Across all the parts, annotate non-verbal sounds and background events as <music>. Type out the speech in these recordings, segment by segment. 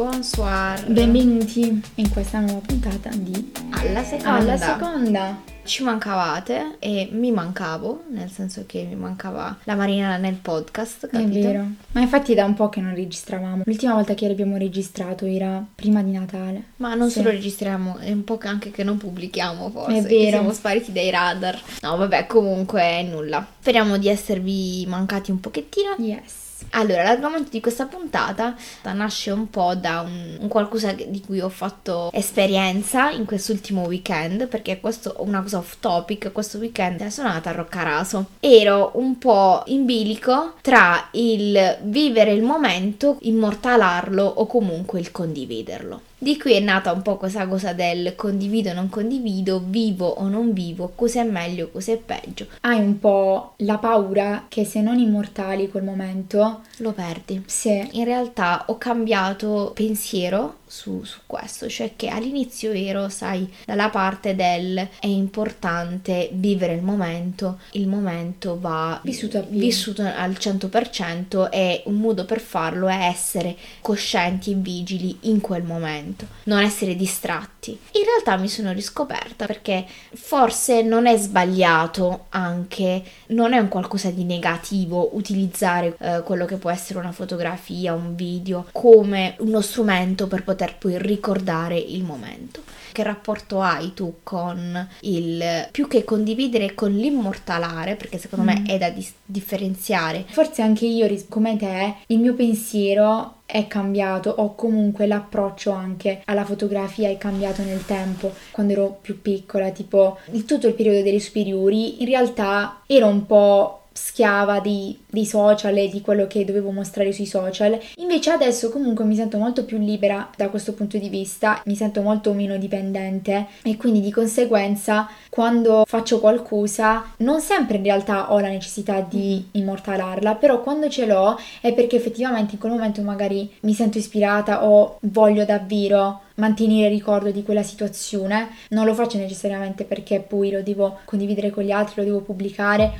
Bonsoir. Benvenuti in questa nuova puntata di Alla seconda. Alla seconda. Ci mancavate e mi mancavo, nel senso che mi mancava la Marina nel podcast, capito? È vero. Ma infatti è da un po' che non registravamo. L'ultima volta che abbiamo registrato era prima di Natale. Ma non Sì. solo registriamo, è un po' che anche che non pubblichiamo forse. È vero. siamo spariti dai radar. No, vabbè, comunque nulla. Speriamo di esservi mancati un pochettino. Yes. Allora, l'argomento di questa puntata nasce un po' da un, un qualcosa di cui ho fatto esperienza in quest'ultimo weekend, perché questo è una cosa off topic, questo weekend sono andata a Roccaraso. Ero un po' in bilico tra il vivere il momento, immortalarlo o comunque il condividerlo. Di qui è nata un po' questa cosa del condivido o non condivido, vivo o non vivo, cos'è meglio, cos'è peggio. Hai un po' la paura che se non immortali quel momento, Lo perdi. se In realtà ho cambiato pensiero su, su questo, cioè che all'inizio ero, sai, dalla parte del è importante vivere il momento, il momento va Vissuto vissuto al 100% e un modo per farlo è essere coscienti e vigili in quel momento, non essere distratti. In realtà mi sono riscoperta perché forse non è sbagliato anche, non è un qualcosa di negativo utilizzare eh, quello che può essere una fotografia, un video come uno strumento per poter poi ricordare il momento. Che rapporto hai tu con il più che condividere con l'immortalare? Perché secondo me Mm. è da dis- differenziare. forse anche io, come te, il mio pensiero è cambiato o comunque l'approccio anche alla fotografia è cambiato nel tempo quando ero più piccola tipo il tutto il periodo delle superiori in realtà ero un po' schiava di- dei social e di quello che dovevo mostrare sui social. Invece adesso comunque mi sento molto più libera da questo punto di vista mi sento molto meno dipendente e quindi di conseguenza quando faccio qualcosa non sempre in realtà ho la necessità di immortalarla però quando ce l'ho è perché effettivamente in quel momento magari mi sento ispirata o voglio davvero mantenere il ricordo di quella situazione. Non lo faccio necessariamente perché poi lo devo condividere con gli altri lo devo pubblicare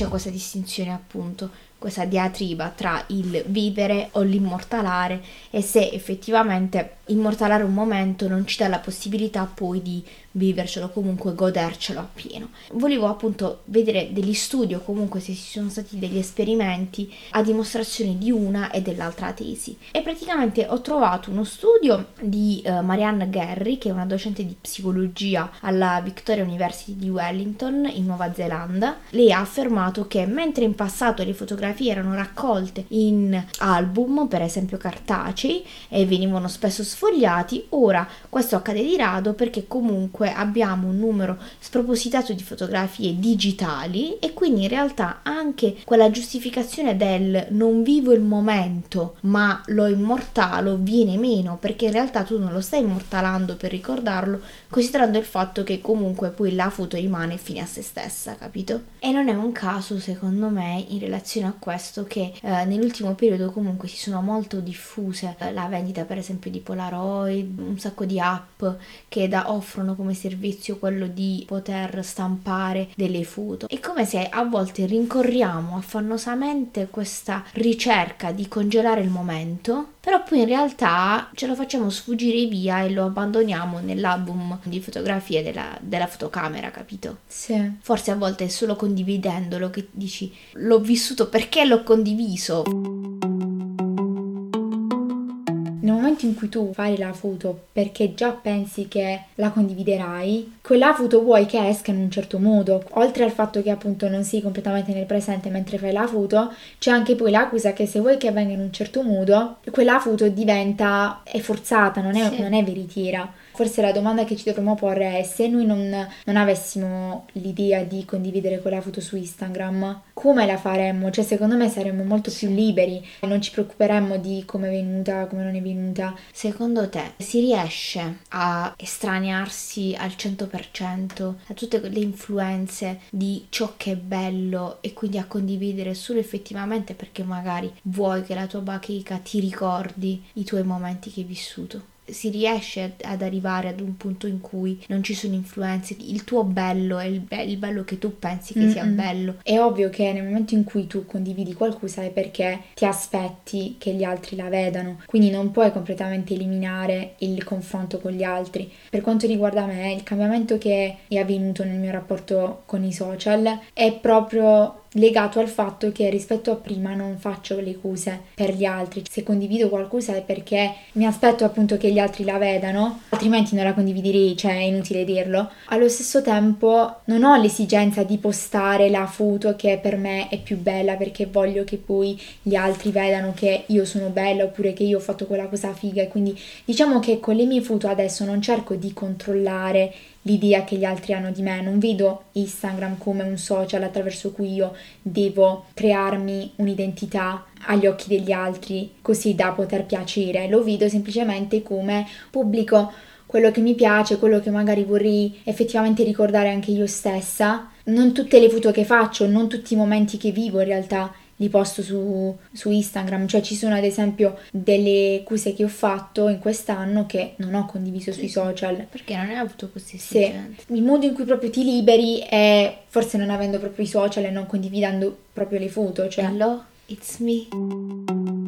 C'è questa distinzione appunto, questa diatriba tra il vivere o l'immortalare e se effettivamente immortalare un momento non ci dà la possibilità poi di vivercelo comunque godercelo appieno. Volevo appunto vedere degli studi o comunque se ci sono stati degli esperimenti a dimostrazione di una e dell'altra tesi e praticamente ho trovato uno studio di eh, Marianne Gherry che è una docente di psicologia alla Victoria University di Wellington in Nuova Zelanda. Lei ha affermato che mentre in passato le fotografie erano raccolte in album, per esempio cartacei, e venivano spesso sfogliati, ora questo accade di rado perché comunque abbiamo un numero spropositato di fotografie digitali e quindi in realtà anche quella giustificazione del non vivo il momento ma lo immortalo viene meno perché in realtà tu non lo stai immortalando per ricordarlo considerando il fatto che comunque poi la foto rimane fine a se stessa capito? E non è un caso secondo me in relazione a questo che eh, nell'ultimo periodo comunque si sono molto diffuse eh, la vendita per esempio di Polaroid un sacco di app che da offrono come servizio quello di poter stampare delle foto. È come se a volte rincorriamo affannosamente questa ricerca di congelare il momento, però poi in realtà ce lo facciamo sfuggire via e lo abbandoniamo nell'album di fotografie della, della fotocamera, capito? sì Forse a volte è solo condividendolo che dici l'ho vissuto perché l'ho condiviso. Nel momento in cui tu fai la foto perché già pensi che la condividerai, quella foto vuoi che esca in un certo modo. Oltre al fatto che appunto non sei completamente nel presente mentre fai la foto, c'è anche poi l'accusa che se vuoi che avvenga in un certo modo, quella foto diventa è forzata, non è, Sì. non è veritiera. Forse la domanda che ci dovremmo porre è se noi non, non avessimo l'idea di condividere quella foto su Instagram, come la faremmo? Cioè secondo me saremmo molto più liberi, non ci preoccuperemmo di come è venuta, come non è venuta. Secondo te si riesce a estraniarsi al 100% da tutte le influenze di ciò che è bello e quindi a condividere solo effettivamente perché magari vuoi che la tua bacheca ti ricordi i tuoi momenti che hai vissuto? Si riesce ad arrivare ad un punto in cui non ci sono influenze, il tuo bello è il, be- il bello che tu pensi che Mm-mm. sia bello. È ovvio che nel momento in cui tu condividi qualcosa è perché ti aspetti che gli altri la vedano, quindi non puoi completamente eliminare il confronto con gli altri. Per quanto riguarda me, il cambiamento che è avvenuto nel mio rapporto con i social è proprio legato al fatto che rispetto a prima non faccio le cose per gli altri. Se condivido qualcosa è perché mi aspetto appunto che gli altri la vedano, altrimenti non la condividerei, cioè è inutile dirlo. Allo stesso tempo non ho l'esigenza di postare la foto che per me è più bella perché voglio che poi gli altri vedano che io sono bella oppure che io ho fatto quella cosa figa e quindi diciamo che con le mie foto adesso non cerco di controllare l'idea che gli altri hanno di me, non vedo Instagram come un social attraverso cui io devo crearmi un'identità agli occhi degli altri così da poter piacere, lo vedo semplicemente come pubblico quello che mi piace, quello che magari vorrei effettivamente ricordare anche io stessa. Non tutte le foto che faccio, non tutti i momenti che vivo in realtà li posto su, su, Instagram, cioè ci sono ad esempio delle cose che ho fatto in quest'anno che non ho condiviso sui social. Perché non hai avuto esigenze? Sì, il modo in cui proprio ti liberi è forse non avendo proprio i social e non condividendo proprio le foto, cioè... Hello, it's me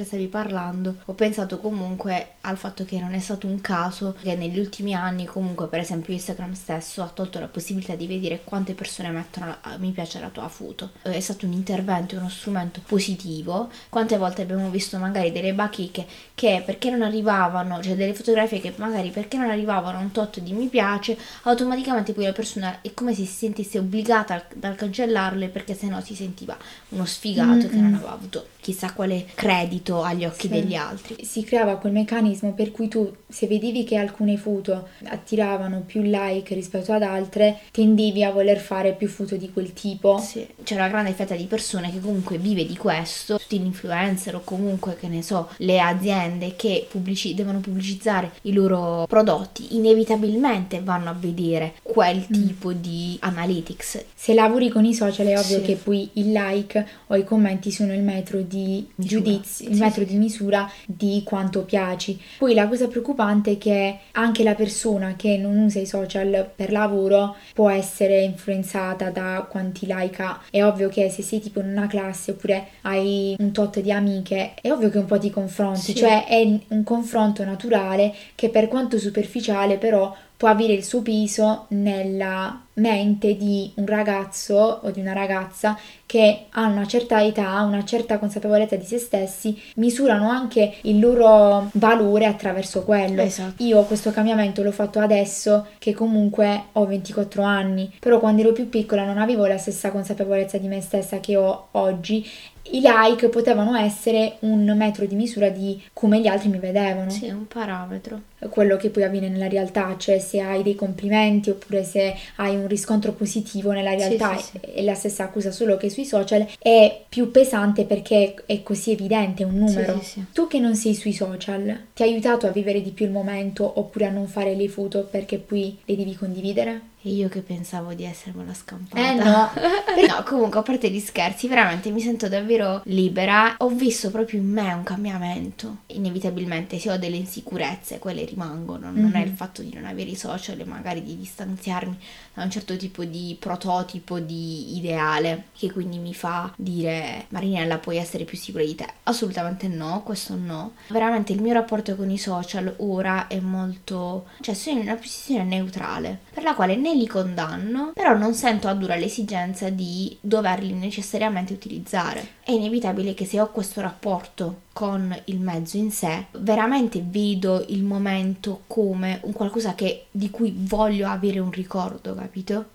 mentre stavi parlando ho pensato comunque al fatto che non è stato un caso che negli ultimi anni comunque per esempio Instagram stesso ha tolto la possibilità di vedere quante persone mettono mi piace alla tua foto. È stato un intervento, uno strumento positivo. Quante volte abbiamo visto magari delle bachiche che perché non arrivavano, cioè delle fotografie che magari perché non arrivavano a un tot di mi piace, automaticamente poi la persona è come se si sentisse obbligata dal cancellarle perché sennò si sentiva uno sfigato mm-hmm. che non aveva avuto chissà quale credito agli occhi sì. degli altri. Si creava quel meccanismo per cui tu, se vedevi che alcune foto attiravano più like rispetto ad altre, tendevi a voler fare più foto di quel tipo. Sì, c'è una grande fetta di persone che comunque vive di questo, tutti gli influencer o comunque, che ne so, le aziende che pubblici- devono pubblicizzare i loro prodotti, inevitabilmente vanno a vedere quel mm. tipo di analytics. Se lavori con i social è ovvio sì. che poi il like o i commenti sono il metro di giudizio, il sì, metro sì. di misura di quanto piaci. Poi la cosa preoccupante è che anche la persona che non usa i social per lavoro può essere influenzata da quanti like ha. È ovvio che se sei tipo in una classe oppure hai un tot di amiche, è ovvio che un po' ti confronti, sì. cioè è un confronto naturale che per quanto superficiale però può avere il suo peso nella mente di un ragazzo o di una ragazza che ha una certa età, una certa consapevolezza di se stessi, misurano anche il loro valore attraverso quello. Esatto. Io questo cambiamento l'ho fatto adesso che comunque ho 24 anni, però quando ero più piccola non avevo la stessa consapevolezza di me stessa che ho oggi i like potevano essere un metro di misura di come gli altri mi vedevano. Sì, un parametro. Quello che poi avviene nella realtà, cioè se hai dei complimenti oppure se hai un riscontro positivo nella realtà sì, sì, sì. è la stessa accusa, solo che sui social è più pesante perché è così evidente un numero. Tu che non sei sui social, ti ha aiutato a vivere di più il momento oppure a non fare le foto perché poi le devi condividere? E io che pensavo di essermela scampata. Eh no. <laughs> no, comunque, a parte gli scherzi, veramente mi sento davvero libera. Ho visto proprio in me un cambiamento. Inevitabilmente, se ho delle insicurezze, quelle rimangono. Non mm-hmm. è il fatto di non avere i social e magari di distanziarmi da un certo tipo di prototipo di ideale, che quindi mi fa dire Marinella puoi essere più sicura di te. Assolutamente no, questo no. Veramente il mio rapporto con i social ora è molto... cioè sono in una posizione neutrale, per la quale né né li condanno, però non sento a dura l'esigenza di doverli necessariamente utilizzare. È inevitabile che se ho questo rapporto con il mezzo in sé, veramente vedo il momento come un qualcosa che, di cui voglio avere un ricordo, capito?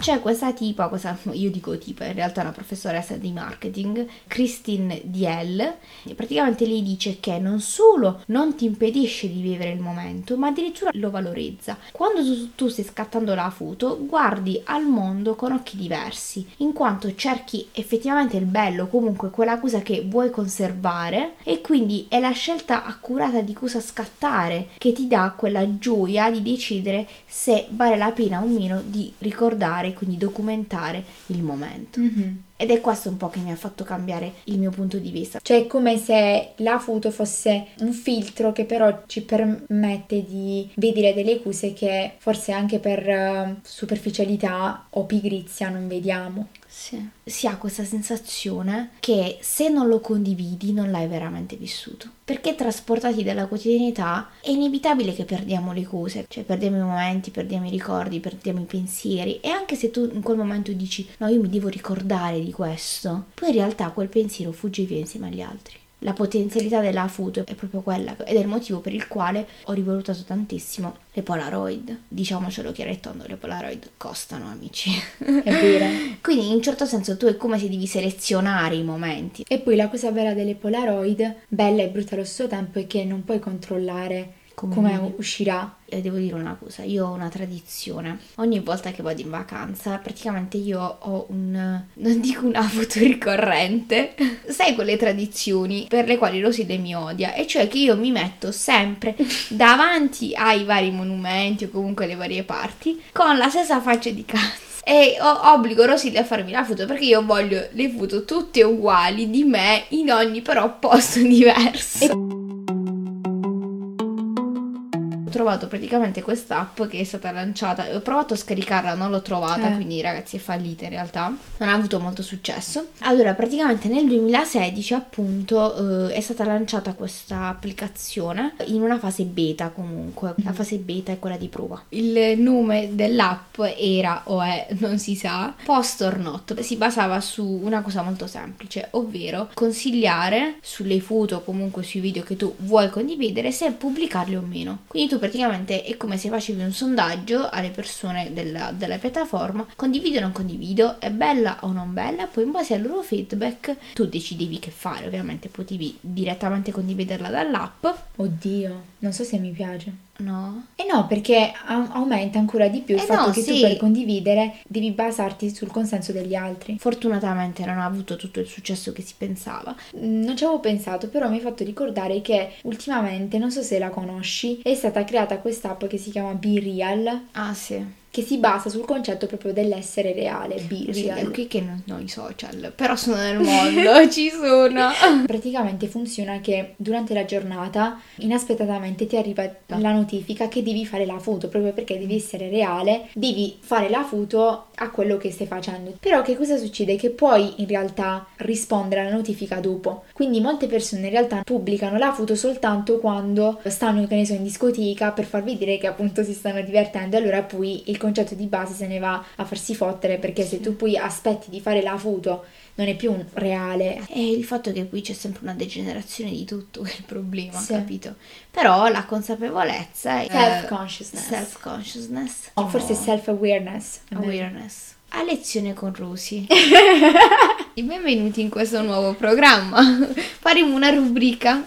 C'è questa tipa, questa, io dico tipa, in realtà è una professoressa di marketing, Christine Diel, praticamente lei dice che non solo non ti impedisce di vivere il momento, ma addirittura lo valorizza. Quando tu, tu stai scattando la foto, guardi al mondo con occhi diversi, in quanto cerchi effettivamente il bello, comunque quella cosa che vuoi conservare e quindi è la scelta accurata di cosa scattare che ti dà quella gioia di decidere se vale la pena o meno di ricordare quindi documentare il momento. Mhm. Ed è questo un po' che mi ha fatto cambiare il mio punto di vista. Cioè è come se la foto fosse un filtro che però ci permette di vedere delle cose che forse anche per eh, superficialità o pigrizia non vediamo. Sì. Si ha questa sensazione che se non lo condividi non l'hai veramente vissuto. Perché trasportati dalla quotidianità è inevitabile che perdiamo le cose, cioè perdiamo i momenti, perdiamo i ricordi, perdiamo i pensieri e anche se tu in quel momento dici no io mi devo ricordare di questo, poi in realtà quel pensiero fugge via insieme agli altri. La potenzialità della foto è proprio quella ed è il motivo per il quale ho rivalutato tantissimo le Polaroid. Diciamocelo chiaro e tondo, le Polaroid costano amici. <laughs> È vero. <laughs> Quindi in un certo senso tu è come se devi selezionare i momenti. E poi la cosa bella delle Polaroid, bella e brutta allo stesso tempo, è che non puoi controllare Come come, uscirà. E devo dire una cosa, io ho una tradizione. Ogni volta che vado in vacanza, praticamente io ho un... <laughs> non dico una foto ricorrente, <laughs> sai quelle tradizioni per le quali Rosy mi odia, e cioè che io mi metto sempre <laughs> davanti ai vari monumenti o comunque le varie parti con la stessa faccia di cazzo. E obbligo Rosy a farmi la foto perché io voglio le foto tutte uguali di me in ogni però posto diverso. Ho trovato praticamente quest'app che è stata lanciata. Ho provato a scaricarla, non l'ho trovata, Eh. quindi ragazzi è fallita in realtà. Non ha avuto molto successo. Allora, praticamente nel 2016, appunto, eh, è stata lanciata questa applicazione in una fase beta comunque. La fase beta è quella di prova. Il nome dell'app era o è, non si sa, Post or Not. Si basava su una cosa molto semplice, ovvero consigliare sulle foto o comunque sui video che tu vuoi condividere se pubblicarli o meno. Quindi tu praticamente è come se facevi un sondaggio alle persone della, della piattaforma, condivido o non condivido, è bella o non bella, poi in base al loro feedback tu decidevi che fare, ovviamente potevi direttamente condividerla dall'app. Oddio, non so se mi piace. No? E no, perché au- aumenta ancora di più il Eh fatto no, che tu sì. per condividere devi basarti sul consenso degli altri. Fortunatamente non ha avuto tutto il successo che si pensava. Mm, Non ci avevo pensato, però mi hai fatto ricordare che ultimamente, non so se la conosci, è stata creata quest'app che si chiama Be Real, Ah sì, che si basa sul concetto proprio dell'essere reale, Be sì Real. qui che non ho i social, però sono nel mondo, <laughs> ci sono. <laughs> Praticamente funziona che durante la giornata inaspettatamente ti arriva la notifica che devi fare la foto, proprio perché devi essere reale, devi fare la foto a quello che stai facendo. Però che cosa succede? Che puoi in realtà rispondere alla notifica dopo. Quindi molte persone in realtà pubblicano la foto soltanto quando stanno, che ne so, in discoteca per far vedere che appunto si stanno divertendo. Allora poi il concetto di base se ne va a farsi fottere perché se tu poi aspetti di fare la foto non è più un reale. E il fatto che qui c'è sempre una degenerazione di tutto che è il problema, Sì. capito? Però la consapevolezza è Self-consciousness. self-consciousness, O forse self-awareness. awareness. A lezione con Rosy. <laughs> Benvenuti in questo nuovo programma. <laughs> Faremo una rubrica.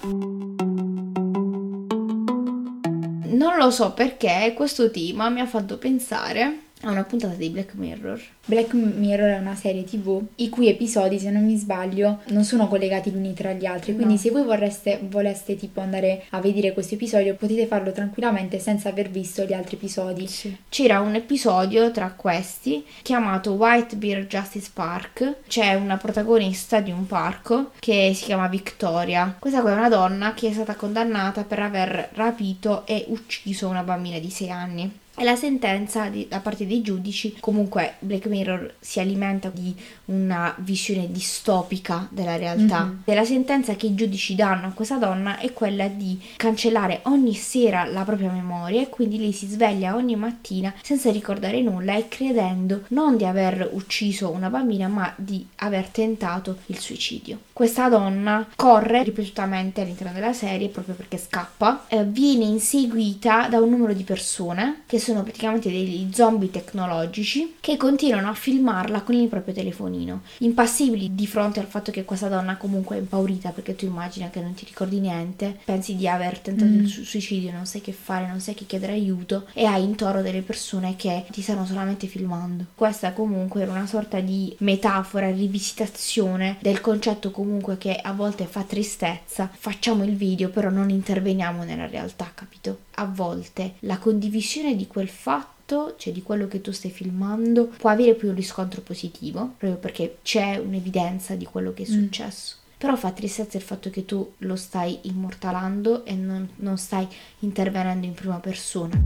Non lo so perché questo tema mi ha fatto pensare a una puntata di Black Mirror. Black Mirror è una serie tv i cui episodi, se non mi sbaglio, non sono collegati gli uni tra gli altri. Quindi No. se voi vorreste, voleste tipo andare a vedere questo episodio, potete farlo tranquillamente senza aver visto gli altri episodi. C'era un episodio tra questi chiamato White Bear Justice Park. C'è una protagonista di un parco che si chiama Victoria. Questa qua è una donna che è stata condannata per aver rapito e ucciso una bambina di 6 anni. E la sentenza di- da parte dei giudici, comunque Black Mirror si alimenta di una visione distopica della realtà. Mhm. E la sentenza che i giudici danno a questa donna è quella di cancellare ogni sera la propria memoria e quindi lei si sveglia ogni mattina senza ricordare nulla e credendo non di aver ucciso una bambina ma di aver tentato il suicidio. Questa donna corre ripetutamente all'interno della serie proprio perché scappa, eh, viene inseguita da un numero di persone che sono praticamente degli zombie tecnologici che continuano a filmarla con il proprio telefonino, impassibili di fronte al fatto che questa donna comunque è impaurita perché tu immagina che non ti ricordi niente, pensi di aver tentato Mm. il su- suicidio, non sai che fare, non sai che chiedere aiuto e hai intorno delle persone che ti stanno solamente filmando. Questa comunque era una sorta di metafora, rivisitazione del concetto comunque che a volte fa tristezza, facciamo il video però non interveniamo nella realtà, capito? A volte la condivisione di quel fatto cioè di quello che tu stai filmando, può avere più un riscontro positivo, proprio perché c'è un'evidenza di quello che è Mm. successo. Però fa tristezza il fatto che tu lo stai immortalando e non, non stai intervenendo in prima persona.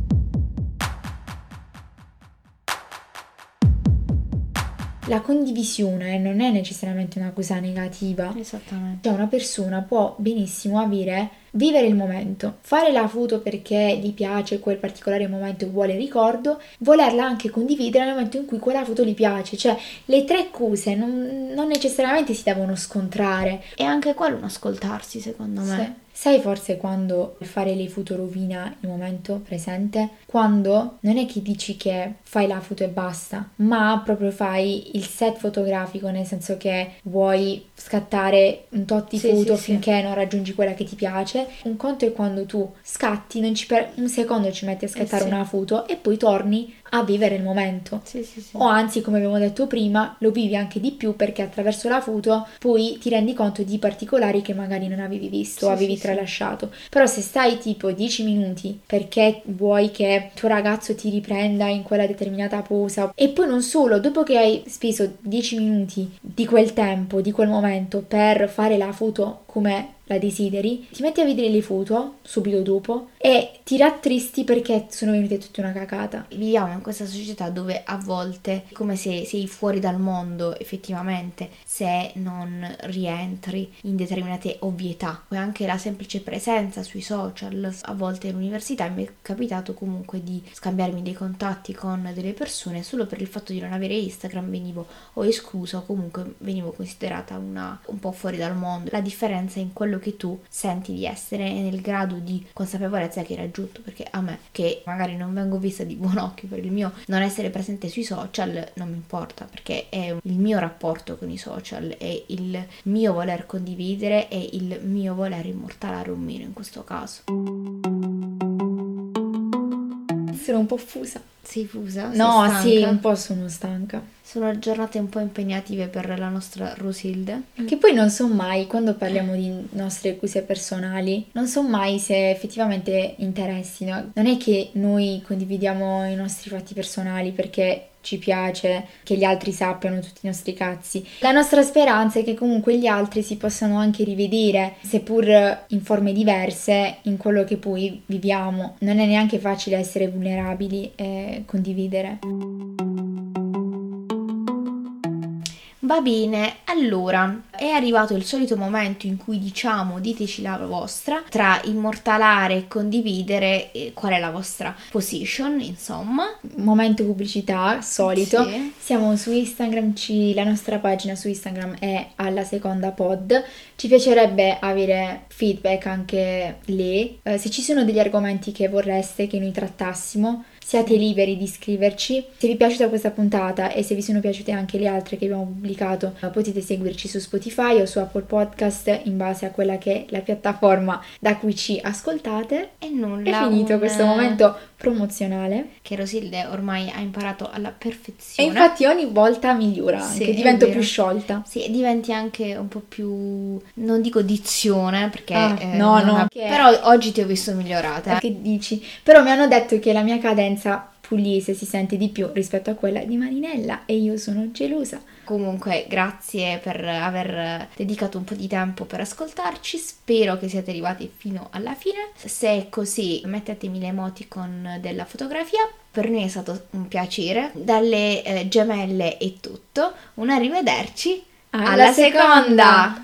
La condivisione non è necessariamente una cosa negativa. Esattamente. Cioè una persona può benissimo avere, vivere il momento, fare la foto perché gli piace quel particolare momento e vuole ricordo, volerla anche condividere nel momento in cui quella foto gli piace. Cioè le tre cose non, non necessariamente si devono scontrare. E anche quello un ascoltarsi, secondo me. Sai- Sai forse quando fare le foto rovina il momento presente? Quando non è che dici che fai la foto e basta, ma proprio fai il set fotografico, nel senso che vuoi scattare un tot di Sì, foto sì, sì. finché non raggiungi quella che ti piace. Un conto è quando tu scatti, non ci per un secondo ci metti a scattare sì. una foto e poi torni a vivere il momento. Sì, sì, sì. O anzi, come abbiamo detto prima, lo vivi anche di più perché attraverso la foto poi ti rendi conto di particolari che magari non avevi visto o avevi tralasciato. Però se stai tipo 10 minuti perché vuoi che tuo ragazzo ti riprenda in quella determinata posa e poi non solo, dopo che hai speso 10 minuti di quel tempo, di quel momento per fare la foto come la desideri, ti metti a vedere le foto subito dopo e ti rattristi perché sono venute tutte una cacata. Viviamo in questa società dove a volte è come se sei fuori dal mondo effettivamente se non rientri in determinate ovvietà. E anche la semplice presenza sui social. A volte all'università mi è capitato comunque di scambiarmi dei contatti con delle persone solo per il fatto di non avere Instagram venivo o esclusa o comunque venivo considerata una un po' fuori dal mondo. La differenza è in quello che tu senti di essere e nel grado di consapevolezza che hai raggiunto, perché a me che magari non vengo vista di buon occhio per il mio non essere presente sui social non mi importa, perché è il mio rapporto con i social, è il mio voler condividere e il mio voler immortalare un meno in questo caso. Sono un po' fusa. Sei fusa? Sei No, stanca? sì, un po' sono stanca. Sono giornate un po' impegnative per la nostra Rosilde. Che poi non so mai, quando parliamo di nostre cose personali, non so mai se effettivamente interessino. Non è che noi condividiamo i nostri fatti personali perché ci piace che gli altri sappiano tutti i nostri cazzi. La nostra speranza è che comunque gli altri si possano anche rivedere, seppur in forme diverse, in quello che poi viviamo. Non è neanche facile essere vulnerabili e condividere. Va bene, allora è arrivato il solito momento in cui diciamo diteci la vostra tra immortalare e condividere eh, qual è la vostra position, insomma. Momento pubblicità, solito. Sì. Siamo su Instagram, ci- la nostra pagina su Instagram è alla seconda pod. Ci piacerebbe avere feedback anche lì. Eh, se ci sono degli argomenti che vorreste che noi trattassimo, siate liberi di scriverci. Se vi è piaciuta questa puntata e se vi sono piaciute anche le altre che abbiamo pubblicato, potete seguirci su Spotify o su Apple Podcast in base a quella che è la piattaforma da cui ci ascoltate. E nulla. È finito un- questo momento promozionale. che Rosilde ormai ha imparato alla E perfezione. infatti ogni volta migliora Sì, anche, divento più sciolta. Sì, e diventi anche un po' più, non dico dizione, perché... Ah, eh, no, no, ha- Però oggi ti ho visto migliorata. Che dici? Però mi hanno detto che la mia cadenza pugliese si sente di più rispetto a quella di Marinella e io sono gelosa. Comunque, grazie per aver dedicato un po' di tempo per ascoltarci. Spero che siate arrivati fino alla fine. Se è così, mettetemi le emoticon della fotografia. Per noi è stato un piacere. Dalle eh, gemelle è tutto. Un arrivederci. Alla alla seconda! seconda.